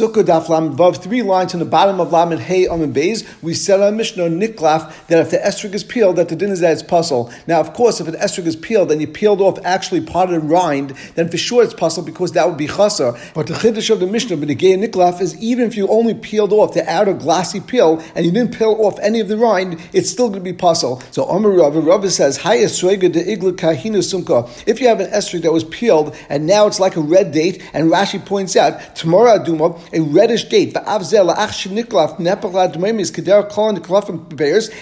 Sukkah Daf Lamed Vav, three lines on the bottom of Lamed Hey Amid Beis, we said on Mishnah Niklaf that if the estrig is peeled, that the din is that it's pasul. Now, of course, if an estrig is peeled and you peeled off actually part of the rind, then for sure it's pasul because that would be chaser. But the chiddush of the Mishnah Benegay Niklaf is even if you only peeled off the outer glassy peel and you didn't peel off any of the rind, it's still going to be pasul. So Amar Rava, Rava says, de igla kahina sumka. If you have an estrig that was peeled and now it's like a red date, and Rashi points out, tomorrow aduma, a reddish date.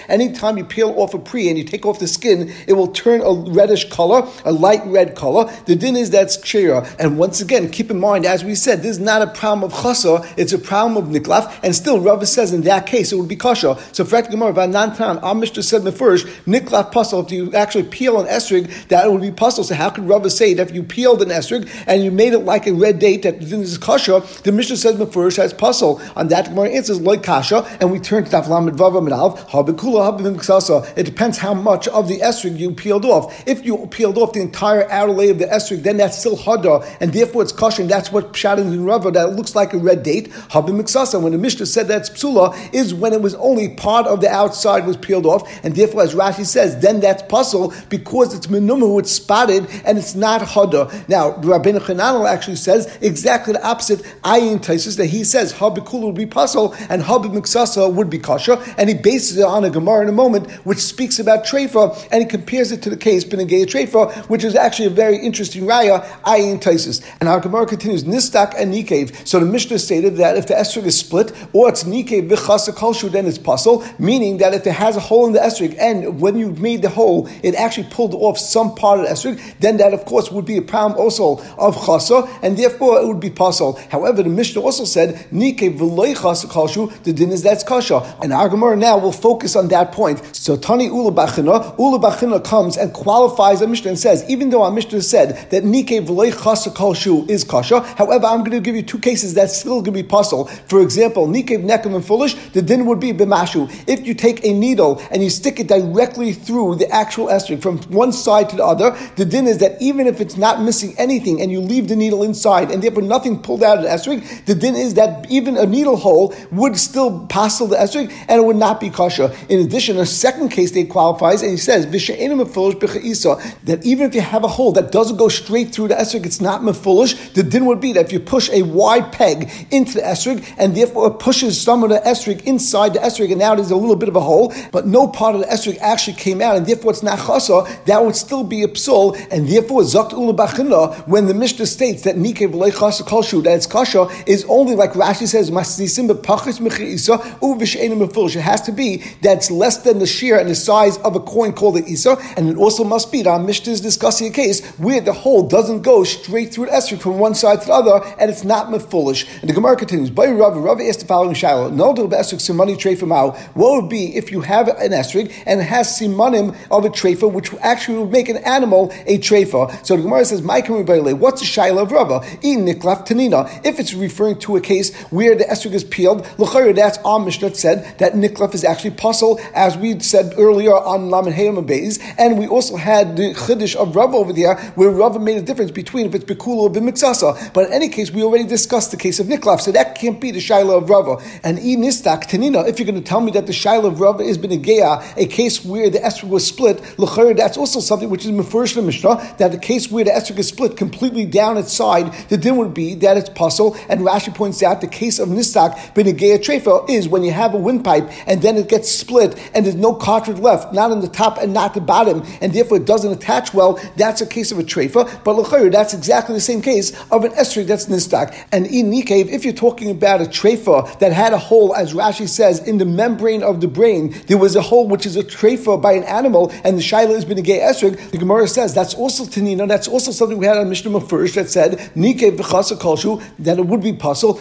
Anytime you peel off a pre and you take off the skin, it will turn a reddish color, a light red color. The din is that's kshira. And once again, keep in mind, as we said, this is not a problem of chasa, it's a problem of niklaf. And still, Rava says in that case it would be kasha. So, for Gemara, Vanantan, our Mishnah said the first, niklaf pasul, if you actually peel an esrig, that would be pasul. So, how could Rava say that if you peeled an esrig and you made it like a red date, that the din is kasha? The Mishnah says Mefurish has pasul. On that, Gemara answers like kasha, and we turn to Daf Lamed Vav Amadav, Habikula Habim It depends how much of the esrig you peeled off. If you peeled off the entire outer layer of the esrig, then that's still hada, and therefore it's kasha, and that's what pshat in Rava, that looks like a red date. Habim Miksasa, when the Mishnah said that's psula, is when it was only part of the outside was peeled off, and therefore, as Rashi says, then that's pasul because it's menumu, it's spotted, and it's not hada. Now, Rabbeinu Chananel actually says exactly the opposite. Ayin That he says Habikul would be pasul and Habib Miksasa would be kasha, and he bases it on a Gemara in a moment which speaks about Trefa, and he compares it to the case Benegay Trefa, which is actually a very interesting raya, Ayin Taisus. And our Gemara continues, Nistak and Nikev. So the Mishnah stated that if the esrog is split, or it's Nikev Vichasa Kalshu, then it's pasul, meaning that if it has a hole in the esrog, and when you made the hole, it actually pulled off some part of the esrog, then that of course would be a problem also of chasa, and therefore it would be pasul. However, the Mishnah also said, Nike kalshu, the din is that's kasha. And our Gemara now will focus on that point. So Tani Ula Bachina, Ula Bachina comes and qualifies a Mishnah and says, even though our Mishnah said that Nike kalshu is kasha, however, I'm going to give you two cases that's still going to be pasul. For example, Nike nekem and foolish, the din would be b'mashu. If you take a needle and you stick it directly through the actual esrog from one side to the other, the din is that even if it's not missing anything and you leave the needle inside and therefore nothing pulled out of the esrog, the din is that even a needle hole would still passel the esrog and it would not be kosher. In addition, a second case they qualifies and he says that even if you have a hole that doesn't go straight through the esrog, it's not mefulish. The din would be that if you push a wide peg into the esrog and therefore it pushes some of the esrog inside the esrog and now there's a little bit of a hole, but no part of the esrog actually came out and therefore it's not chasa, that would still be a psul and therefore zakt ulabachina when the Mishnah states that nike kalshu that it's kasha is only like Rashi says. It has to be that's less than the shear and the size of a coin called the isa, and it also must be that our Mishnah is discussing a case where the hole doesn't go straight through the esrog from one side to the other, and it's not mefulish. And the Gemara continues. By Rav, Rav asked the following shiloh: No esrog simani treifa mao. What would be if you have an esrog and it has simanim of a treifa, which actually would make an animal a treifa? So the Gemara says, "My What's the shiloh of Rava? niklaf tanina. If it's referring to a case where the esrog is peeled, l'chayr, that's our Mishnah said that niklaf is actually pasul, as we said earlier on Laman Hayam Beis, and we also had the chiddush of Rava over there, where Rava made a difference between if it's bekula or b'miksasa. But in any case, we already discussed the case of niklaf, so that can't be the shiloh of Rava. And e nistak tanina. If you're going to tell me that the shiloh of Rava is been a case where the esrog was split, l'chayr, that's also something which is mefurish Mishnah that the case where the esrog is split completely down its side, the din would be that it's pasul. And Rashi points out the case of nistak benegea trefa is when you have a windpipe and then it gets split and there's no cartilage left, not on the top and not the bottom, and therefore it doesn't attach well. That's a case of a trefa. But l'chayr, that's exactly the same case of an esrog that's nistak. And in nikev, if you're talking about a trefa that had a hole, as Rashi says, in the membrane of the brain, there was a hole which is a trefa by an animal, and the shaila is benegea esrog. The Gemara says that's also tanina. That's also something we had on Mishnah first that said nikev v'chasa kolshu that it would be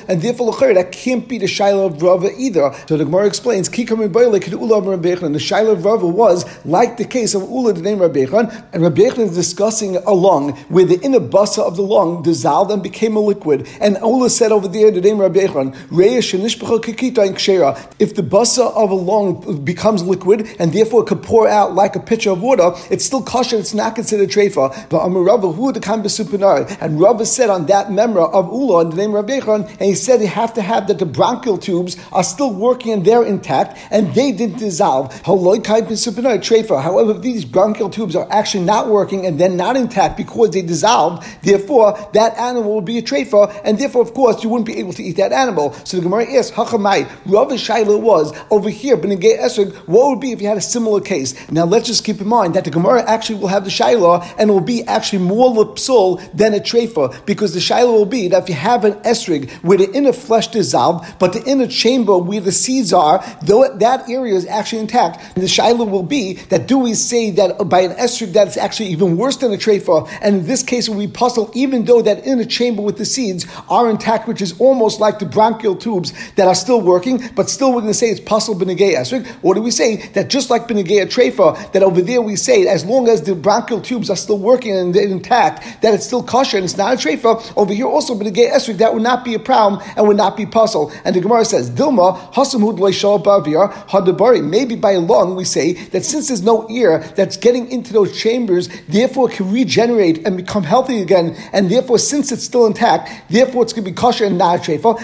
and therefore that can't be the shaila of Rava either. So the Gemara explains kikam and the shaila of Rava was like the case of Ula the name Rabbechan, and Rabbechan is discussing a lung where the inner basa of the lung dissolved and became a liquid. And Ula said over there the name Rabbechan, if the basa of a lung becomes liquid and therefore could pour out like a pitcher of water, it's still kosher. It's not considered treifa. But Amar Rava, who the of and Rava said on that memra of Ula, the name Rabbi and he said you have to have that the bronchial tubes are still working and they're intact, and they didn't dissolve. However, if these bronchial tubes are actually not working and then not intact because they dissolved, therefore that animal will be a treifa, and therefore, of course, you wouldn't be able to eat that animal. So the Gemara asks, Hachamai, Rav Shaila was over here, Benegay Esrog, what would be if you had a similar case? Now let's just keep in mind that the Gemara actually will have the Shaila and it will be actually more lipsul than a treifa, because the Shaila will be that if you have an Esrig where the inner flesh dissolved, but the inner chamber where the seeds are, though that area is actually intact, the Shaila will be that do we say that by an Esrig that it's actually even worse than a treifa, and in this case be pasul, even though that inner chamber with the seeds are intact, which is almost like the bronchial tubes that are still working, but still we're going to say it's pasul benegay esrig. Or do we say that just like benegay treifa, that over there we say as long as the bronchial tubes are still working and intact, that it's still kosher and it's not a treifa. Over here also benegay esrig, that would not be a problem and would not be pasul. And the Gemara says, Dilma, hasamud bavir hadabari. Maybe by a lung we say that since there's no ear that's getting into those chambers, therefore it can regenerate and become healthy again, and therefore since it's still intact, therefore it's going to be kosher and not treifa.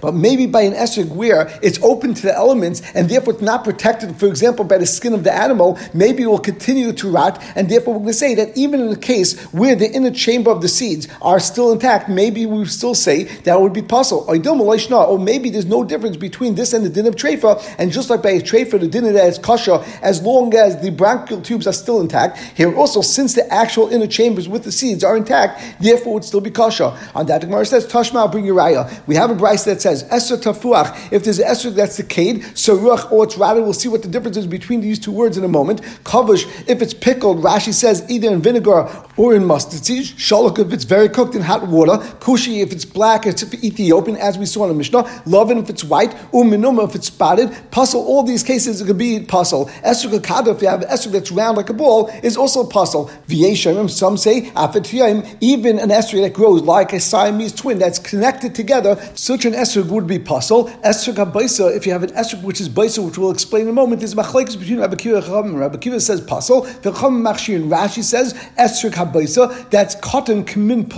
But maybe by an esrog where it's open to the elements and therefore it's not protected, for example, by the skin of the animal, maybe it will continue to rot, and therefore we're going to say that even in the case where the inner chamber of the seeds are still intact, maybe we still say that would be possible. Or oh, maybe there's no difference between this and the din of treifa, and just like by a the din of that is kosher, as long as the bronchial tubes are still intact. Here also, since the actual inner chambers with the seeds are intact, therefore it would still be kosher. On that, the Gemara says, Tashma, bring your raya. We have a Brisa that says, Esr tafuach, if there's Esr that's decayed, Saruach or it's rotted, we'll see what the difference is between these two words in a moment. Kavush, if it's pickled, Rashi says either in vinegar or in mustard seeds. Shalok, if it's very cooked in hot water. Kushi, if it's black, it's Ethiopian, as we saw in the Mishnah. Lovin, if it's white. Uminuma, if it's spotted. Pasul, all these cases, it could be pasul. Esr kakada, if you have an Esr that's round like a ball, is also a pasul. V'yeshayim, some say, afetiyim, even an Esr that grows like a Siamese twin that's connected together, such an esrog would be pasul. Esrog habaisa, if you have an esrog which is baisa, which we'll explain in a moment, there's machlekes between Rabbi Kiva and. Rabbi Kiva says pasul. Machshir and Rashi says esrog habaisa. That's cotton kamin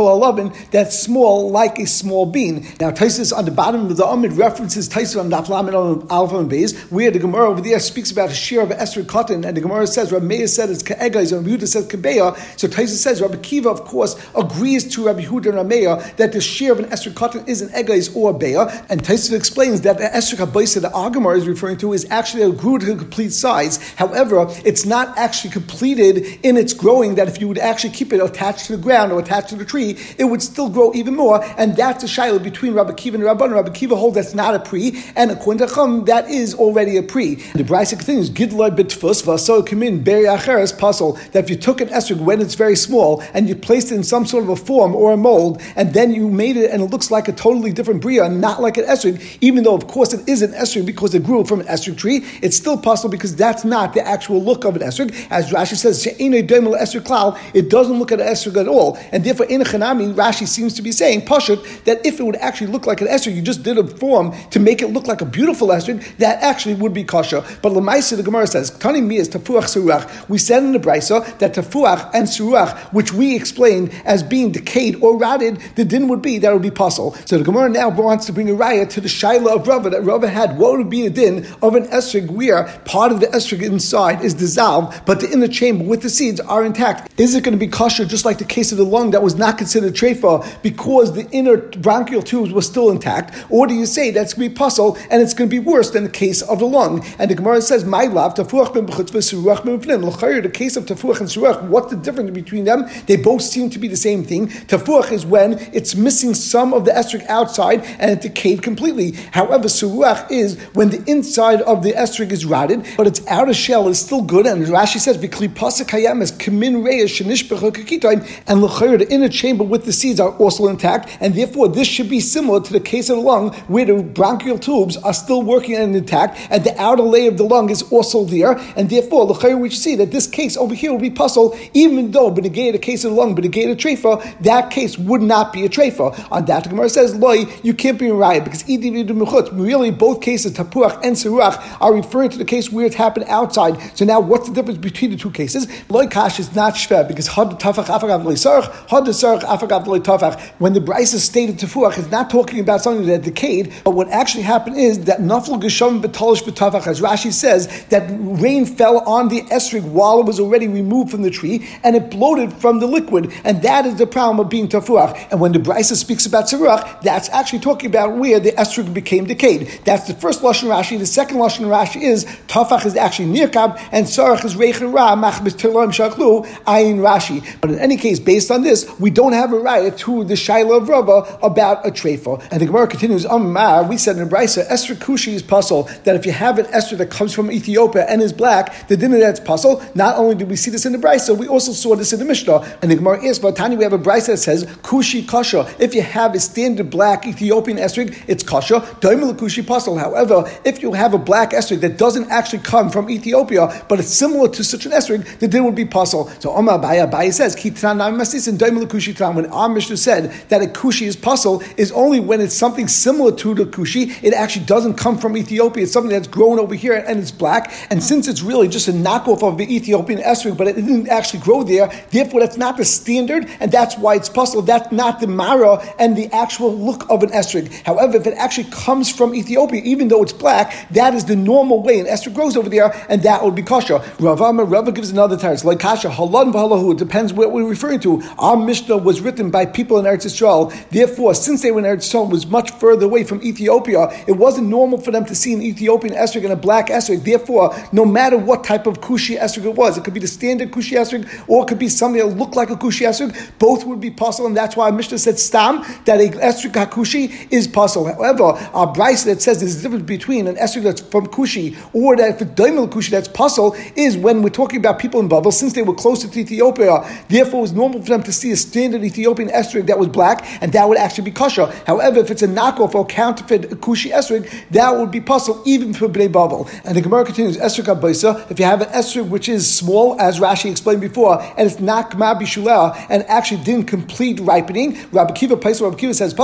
That's small like a small bean. Now Taisus on the bottom of the Amid references Taisus on on Alpha and Beis, where the Gemara over there speaks about a shear of esrog cotton, and the Gemara says Meir said it's ke'egais, and Yehuda says kebeya. So Taisus says Rabbi Kiva, of course, agrees to Rabbi Yehuda and Meir that the shear of an esrog cotton is an egais or beya, and Taisif explains that the esrog habaysa the Agamar is referring to is actually a grew to complete size. However, it's not actually completed in its growing. That if you would actually keep it attached to the ground or attached to the tree, it would still grow even more. And that's a shiloh between Rabbi Kiva and Rabban. Rabbi Kiva holds that's not a pre, and according to Chum, that is already a pre. The Brisa continues, Gidloi bitfus vaso kamin beri acheres pasul that if you took an esrog when it's very small and you placed it in some sort of a form or a mold, and then you made it and it looks like a totally different bria, not like an esrog, even though of course it is an esrog because it grew from an esrog tree, it's still possible because that's not the actual look of an esrog. As Rashi says, it doesn't look at an esrog at all, and therefore in a chanami, Rashi seems to be saying pashut that if it would actually look like an esrog, you just did a form to make it look like a beautiful esrog, that actually would be kosher. But Lamaisa, the Gemara says, Tani mi is tafuach suruach. We said in the brisa that tafuach and suruach, which we explained as being decayed or rotted, the din would be that would be pasul. So the Gemara now wants to bring a raya to the shaila of Rava that Rava had. What would be a din of an esrog where part of the esrog inside is dissolved, but the inner chamber with the seeds are intact? Is it going to be kosher just like the case of the lung that was not considered trefa because the inner bronchial tubes were still intact? Or do you say that's going to be pasul and it's going to be worse than the case of the lung? And the Gemara says, "My love, tafuach ben The case of tafuach and suruach, what's the difference between them? They both seem to be the same thing. Tafuach is when it's missing some of the esrog outside and it decayed completely. However, suruach is when the inside of the estrog is rotted, but its outer shell is still good. And Rashi says, kayam is kamin and the inner chamber with the seeds are also intact, and therefore this should be similar to the case of the lung, where the bronchial tubes are still working and intact, and the outer layer of the lung is also there, and therefore the we see that this case over here will be pasul, even though benegay the case of the lung, benegay the trefa, that case would not be a trefa. On that, the Gemara says, loy, you can't be a riot because really both cases, tapuach and seruach, are referring to the case where it's happened outside. So now what's the difference between the two cases? Loy kash is not shver because had tafach afagav loy sarach, had sarach When the Brisa stated tefuach, it's not talking about something that decayed, but what actually happened is that nafal gesham betalish betafach, as Rashi says, that rain fell on the esrig while it was already removed from the tree, and it bloated from the liquid, and that is the problem of being tefuach. And when the Brisa speaks about tzarach, that's actually talking about where the esrig became decayed. That's the first lashon Rashi. The second lashon Rashi is tafach is actually nirkab, and sarach is reichen ra machbis shaklu ayin Rashi. But in any case, based on this, we don't have a right to the shaila of Rava about a trefa. And the Gemara continues, Amar, we said in Brisa, Esther Kushi is pasul, that if you have an Esther that comes from Ethiopia and is black, the dinner that's pasul, not only do we see this in the Brisa, we also saw this in the Mishnah. And the Gemara is, Tani, we have a Brisa that says, Kushi kasha. If you have a standard black Ethiopian Esther, it's kasha. Daimel Kushi pasul. However, if you have a black Esther that doesn't actually come from Ethiopia, but it's similar to such an Esther, the dinner would be pasul. So Omar Baya Baya says, Kitran Masis and Daimel Kushi Tran. When our Mishnah said that a Kushi is pasul, is only when it's something similar to the Kushi. It actually doesn't come from Ethiopia. It's something that's grown over here and it's black. And since it's really just a knockoff of the Ethiopian esrog, but it didn't actually grow there, therefore that's not the standard, and that's why it's pasul. That's not the mara and the actual look of an esrog. However, if it actually comes from Ethiopia, even though it's black, that is the normal way an esrog grows over there, and that would be kasha. Ravama Rava gives another. It's like kasha halan v'halahu. It depends what we're referring to. Our Mishnah was written by people in Eretz Yisrael. Therefore, since they were in Eretz Yisrael, was much further away from Ethiopia. It wasn't normal for them to see an Ethiopian esrog and a black esrog. Therefore, no matter what type of kushi esrog it was, it could be the standard kushi esrog, or it could be something that looked like a kushi esrog. Both would be possible, and that's why Mishnah said stam that a esrog hakushi is possible. However, our Brisa that says there's a difference between an esrog that's from kushi or that for daimel kushi that's possible is when we're talking about people in Babel, since they were closer to Ethiopia, therefore it was normal for them to see a standard Ethiopian esrog that was black, and that would actually be kosher. However, if it's a knockoff or counterfeit kushi esrog, that would be possible even for Bnei Babel. And the Gemara continues, esrog abaysa, if you have an esrog which is small, as Rashi explained before, and it's not kma bishuleh, and actually didn't complete ripening, Rabbi Kiva Paisa, Rabbi Kiva says,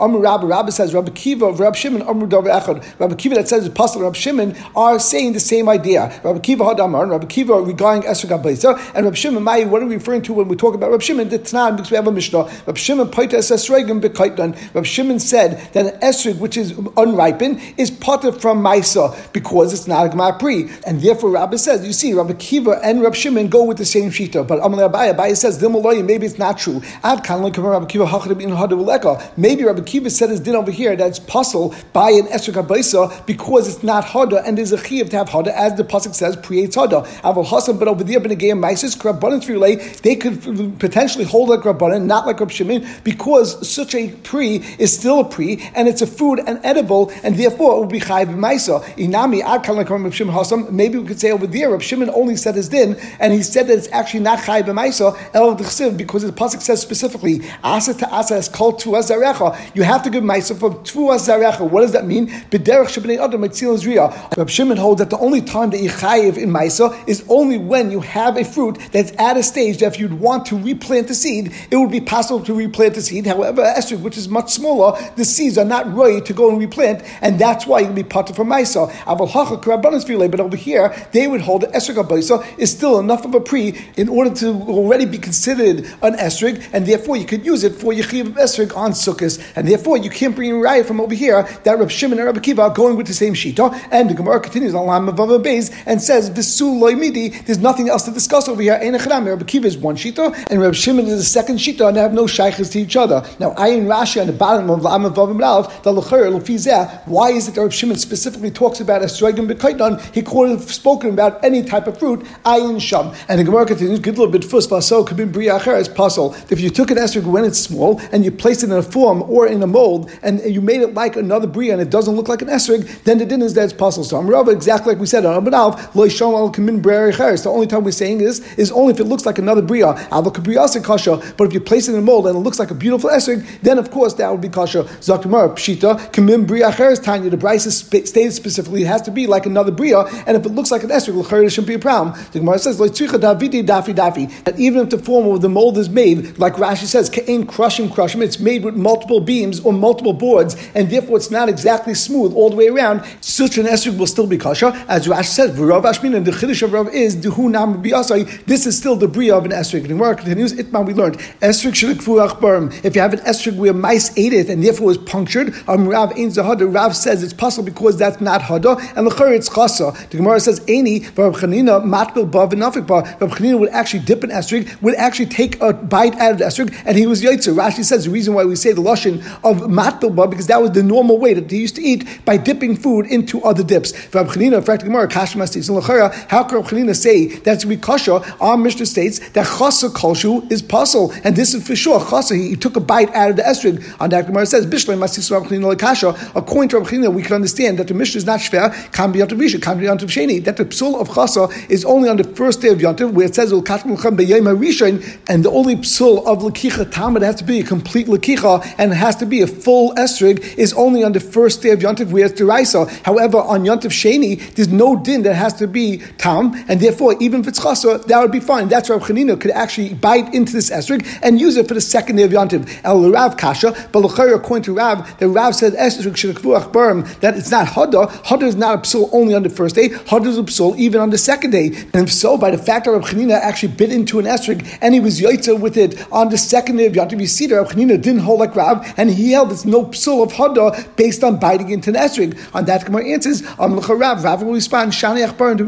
Amr Rabbi, Rabbi says, Rabbi Kiva of Rabbi Shimon, Amr Davar Echad. Rabbi Kiva that says, Apostle Rabbi Shimon are saying the same idea. Rabbi Kiva Hadamar, Rabbi Kiva regarding esrog abaysa, and Rabbi Shimon, what are we referring to when we talk about Rabbi Shimon? The Because we have a Mishnah. Rabbi Shimon. Rabbi Shimon said that an esrog which is unripened is potter from Maisa because it's not a Gemar Pri. And therefore Rabbi says, you see, Rabbi Kiva and Rabbi Shimon go with the same Shita. But Amalei Abaye, Abaye says, maybe it's not true. Ad Rabbi Kiva Maybe Rabbi Kiva said his din over here that it's pasul by an esrog abaisa because it's not hada and there's a chiv to have hada as the pasuk says creates Hasan, but over there, Benegayim Maisis, Krabbanan they could potentially hold like Rabbanan, not like Rabbi Shimon, because such a pre is still a pre, and it's a food and edible, and therefore it will be chayiv b'maisa. Inami ad like Rabbi Shimon. Maybe we could say over there, Rabbi Shimon only said his din, and he said that it's actually not chayiv b'maisa el because the pasuk says specifically asa to asa is called tu azarecha. You have to give maisa from tu azarecha. What does that mean? B'derech shebnei adam mitzil zriya. Rabbi Shimon holds that the only time that you chayiv in maisa is only when you have a fruit that's at a stage that if you'd want to replant the seed, it would be possible to replant the seed. However, esrog, which is much smaller, the seeds are not ready to go and replant, and that's why you can be potter from Maisa. But over here, they would hold that esrog abaisa is still enough of a pre in order to already be considered an esrog, and therefore you could use it for yichiv esrog on sukkahs, and therefore you can't bring a riot from over here that Reb Shimon and Reb Kiva are going with the same shita. And the Gemara continues on Lam Beis and says, "Visul loymidi." There's nothing else to discuss over here. Reb Kiva is one shita, and Reb Shimon is second shita, and they have no shaykhs to each other. Now, Ayin Rashi on the bottom of Lam Vavim Rav, the Lechir Lefizeh. Why is it that Reb Shimon specifically talks about esrogim b'kaitan? He could have spoken about any type of fruit. Ayin Sham, and the Gemara continues, "Good little bit fuss so could be briacher as pasul. If you took an esrog when it's small and you placed it in a form or in a mold, and you made it like another bria and it doesn't look like an esrog, then the din is that it's pasul. So I'm Rav, exactly like we said on Abanav, Lo Shom Al Kamin The only time we're saying this is only if it looks like another bria. But if you place it in a mold and it looks like a beautiful esrog, then of course that would be kasha. Zakmar pshita kamim bria cheres tanya. The Brisa stated specifically it has to be like another bria, and if it looks like an esrog, it shouldn't be a problem. The Gemara says davidi dafi dafi that even if the form of the mold is made, like Rashi says, kain crushim crushim, it's made with multiple beams or multiple boards, and therefore it's not exactly smooth all the way around. Such an esrog will still be kasha, as Rashi says. V'rav Ashmin and the chiddush of Rav is duhu nam This is still the bria of an esrog. The Gemara continues. Itma we learn learned shirikfu If you have an esrig where mice ate it and therefore was punctured, um, Rav Ein Zahada, Rav says it's possible because that's not hada, and the it's chasa. The Gemara says, Any, Rav Chanina, matbil bav and nafik bar. Rav Chanina would actually dip an esrig, would actually take a bite out of the esrig, and he was yaitzer. Rashi says the reason why we say the lashon of matbil bar because that was the normal way that they used to eat by dipping food into other dips. Rav Chanina, in fact, the Gemara, Kashma how can Rav Chanina say that's we kasha? Our Mishnah states that chasa kolshu is and this is for sure. Chasa, he, he took a bite out of the esrig. On that Gemara says, Bishlay Masis Rav Chanina Kasha. According to Rav we can understand that the Mishnah is not shver, can be Yontav Rishon, can be Yontav Sheni. That the psul of chasa is only on the first day of yontiv, where it says Rishon, and the only psul of lakicha tam, it has to be a complete lakicha, and it has to be a full esrig, is only on the first day of yontiv, where it's deraisa. However, on yontiv Sheni, there's no din that has to be tam, and therefore, even if it's chasa, that would be fine. That's why Rav could actually bite into this and use it for the second day of Yontiv. El Rav Kasha, but according to Rav, the Rav said esrig shekvuach that it's not hada. Hada is not a psul only on the first day. Hada is a psul even on the second day. And if so, by the fact that Rav Chanina actually bit into an esrig and he was yoitza with it on the second day of Yontiv, you see that Rav Chanina didn't hold like Rav, and he held it's no psul of hada based on biting into an esrig. On that, Gemara answers, Am Rav. Rav will respond, Shani Achbar and.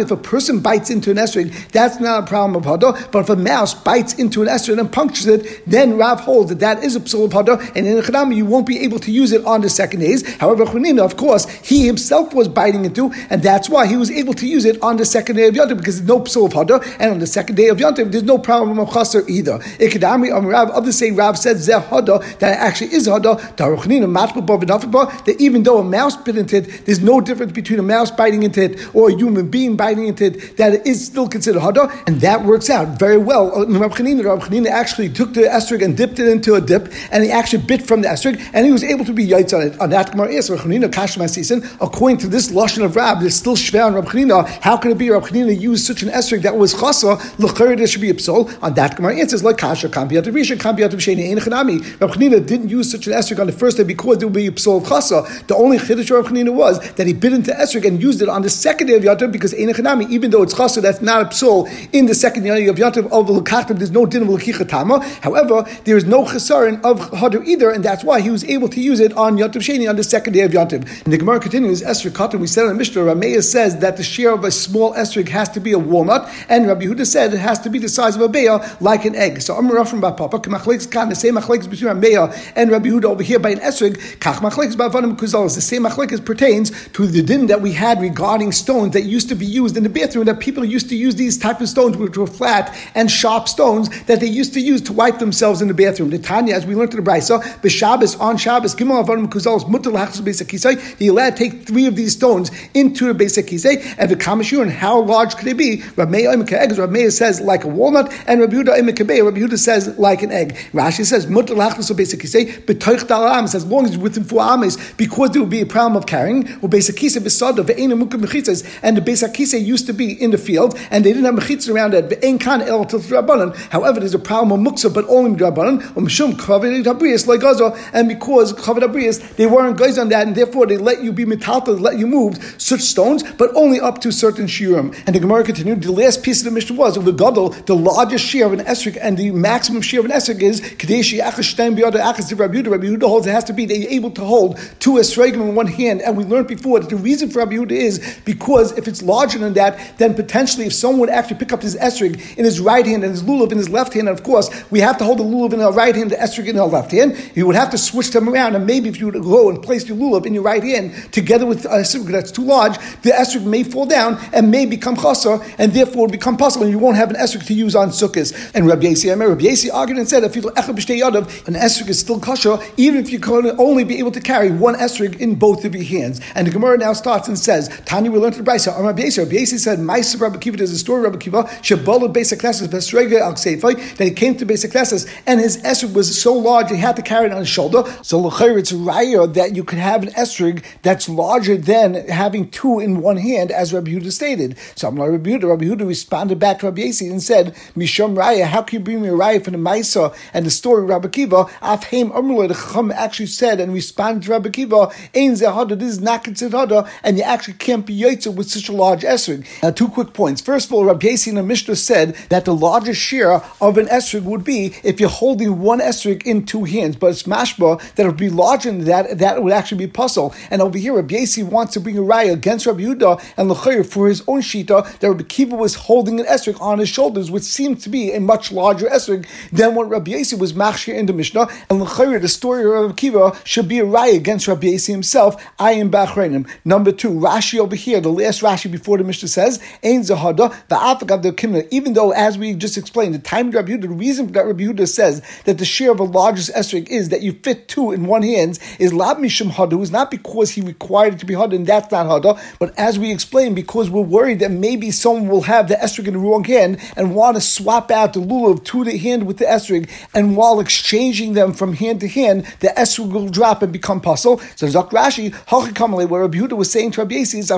If a person bites into an esrig, that's not a problem of hada. But if a mouse bites into an ester and punctures it, then Rav holds that that is a psul of hada, and in a chanami you won't be able to use it on the second days. However, Chanina, of course, he himself was biting into, and that's why he was able to use it on the second day of Yontif because there's no of hada, and on the second day of Yontif there's no problem of chaser either. Ikadami Am Rav, others say Rav said zeh hada that actually is hada. That even though a mouse bit into it, there's no difference between a mouse biting into it or a human being biting into it. That it is still considered hada, and that works out very well. Uh, Rav Chanina, Chanina actually took the esrog and dipped it into a dip, and he actually bit from the esrog, and he was able to be yaitz on it. On that Gemara is Rav Chanina Kashma According to this lashon of Rab, there's still shver on Rav Chanina. How could it be Rav Chanina used such an esrog that was chasa? L'chayr there should be a. On that Gemara answers like kasha kambiyat risha kambiyat sheni ein chanami. Rav Chanina didn't use such an esrog on the first day because there would be a psol of chasa. The only chiddush Rav Chanina was that he bit into esrog and used it on the second day of Yom because ein chanami. Even though it's chasa, that's not a in the second day of Yom of the. There's no din of Lakichatama. However, there is no chesaron of Hadr either, and that's why he was able to use it on Yontiv Sheni on the second day of Yontiv. And the Gemara continues, Esrik Katan, we said in the Mishnah, Rameya says that the share of a small esrig has to be a walnut, and Rabbi Huda said it has to be the size of a beah, like an egg. So Amar from Bapapa, Kamachleks the same machleks between Rameya and Rabbi Huda over here by an esrig, Kach machleks Bavanim Kuzal, the same machleks pertains to the din that we had regarding stones that used to be used in the bathroom, that people used to use these type of stones which were flat and sharp stones that they used to use to wipe themselves in the bathroom. The Tanya, as we learned in the Brisa, B'Shabbos, on Shabbos, Gimel Avarim Kuzal, Mutal Hachas Beisakisai, he allowed to take three of these stones into the Beisakisai, and the Kamashur, and how large could it be? Rabbi Meir says like a walnut, and Rabbi Yehuda Rabbi Yehuda says like an egg. Rashi says, Mutal Hachas Beisakisai, B'Toich Dalam, as long as it's within four ames, because there would be a problem of carrying, or Beisakisai Besada, Ve'ena Mukam Mechitzas, and the Beisakisai used to be in the field, and they didn't have Mechitzas around it, Ve'en Kan El However, there's a problem of Muksa, but only Drabanan, Kavit um, Abrius like Gaza, and because Kavit Abrius, they weren't guys on that, and therefore they let you be metalta, let you move such stones, but only up to certain shiurim. And the Gemara continued, the last piece of the Mishnah was, the Gadol, the largest share of an esrik, and the maximum share of an esrik is Kadeshi Achashtem Biyada Achas Rabbi Yehuda. Rabbi holds it has to be able to hold two esrogim in one hand, and we learned before that the reason for Rabbi Yehuda is because if it's larger than that, then potentially if someone would actually pick up his esrig in his right hand and his lulav in his left hand, and of course we have to hold the lulav in our right hand, the esrog in our left hand. You would have to switch them around, and maybe if you would go and place your lulav in your right hand together with a esrog that's too large, the esrog may fall down and may become chasar, and therefore become possible, and you won't have an esrog to use on sukkahs. And Rabbi Yasi, Rabbi Yasi argued and said, if you an esrog is still kosher, even if you can only be able to carry one esrog in both of your hands. And the Gemara now starts and says, Tanya, we learned to the Brisa. Rabbi Yasi, said, "My Rabbi Kiva." There's a story, Rabbi Kiva, Shabbala Beis Hakneses, that he came to Beis Hakneses and his esrog was so large he had to carry it on his shoulder. So l'chayr it's raya that you could have an esrog that's larger than having two in one hand, as Rabbi Yehuda stated. So Rabbi Yehuda. Rabbi Yehuda responded back to Rabbi Yasi and said, Misham raya, how can you bring me a raya from the Maisa and the story of Rabbi Kiva? Afheim Amrullah, the Chacham actually said and responded to Rabbi Kiva, Ein zehada, this is not considered and you actually can't be yaitza with such a large esrog. Now, two quick points. First of all, Rabbi Yasi in the Mishnah said that the largest share of an esrig would be if you're holding one esrig in two hands, but it's mashba that would be larger than that, that would actually be pasul. And over here, Rabbi Yasi wants to bring a raya against Rabbi Yehuda and Lechayr for his own shita that Rabbi Kiva was holding an esrig on his shoulders, which seemed to be a much larger esrig than what Rabbi Yasi was machshir in the Mishnah. And Lechayr, the story of Rabbi Kiva should be a raya against Rabbi Yasi himself. I am Bachreinim. Number two, Rashi over here, the last Rashi before the Mishnah says, Ein Zahada, the Afagav the Kimna. Even though, as we just explained, the time Rabbi Yehuda, the reason that Rabbi Yehuda says that the share of a largest esrig is that you fit two in one hand is Lab Mishim Hada, is not because he required it to be Hada, and that's not Hada, but as we explained, because we're worried that maybe someone will have the esrig in the wrong hand and want to swap out the lulav to the hand with the esrig, and while exchanging them from hand to hand, the esrig will drop and become pasul. So Zak Rashi, Hachikamale, where Rabbi Yehuda was saying to Rabbi Yasi, is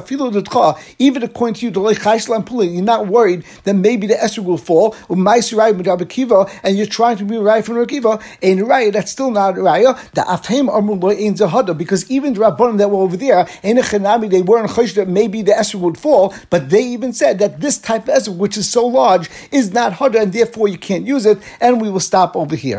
even according to you, you're not worried that maybe the esrig will fall, and you're trying to be right from Rakiva, and right, that's still not raya. The afhem amrullah ain't zahada because even the rabbanim that were over there, in a chanami, they weren't chosh that maybe the esrog would fall, but they even said that this type of esrog, which is so large, is not hada, and therefore you can't use it. And we will stop over here.